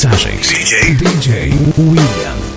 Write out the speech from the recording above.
mixagens. DJ, DJ William.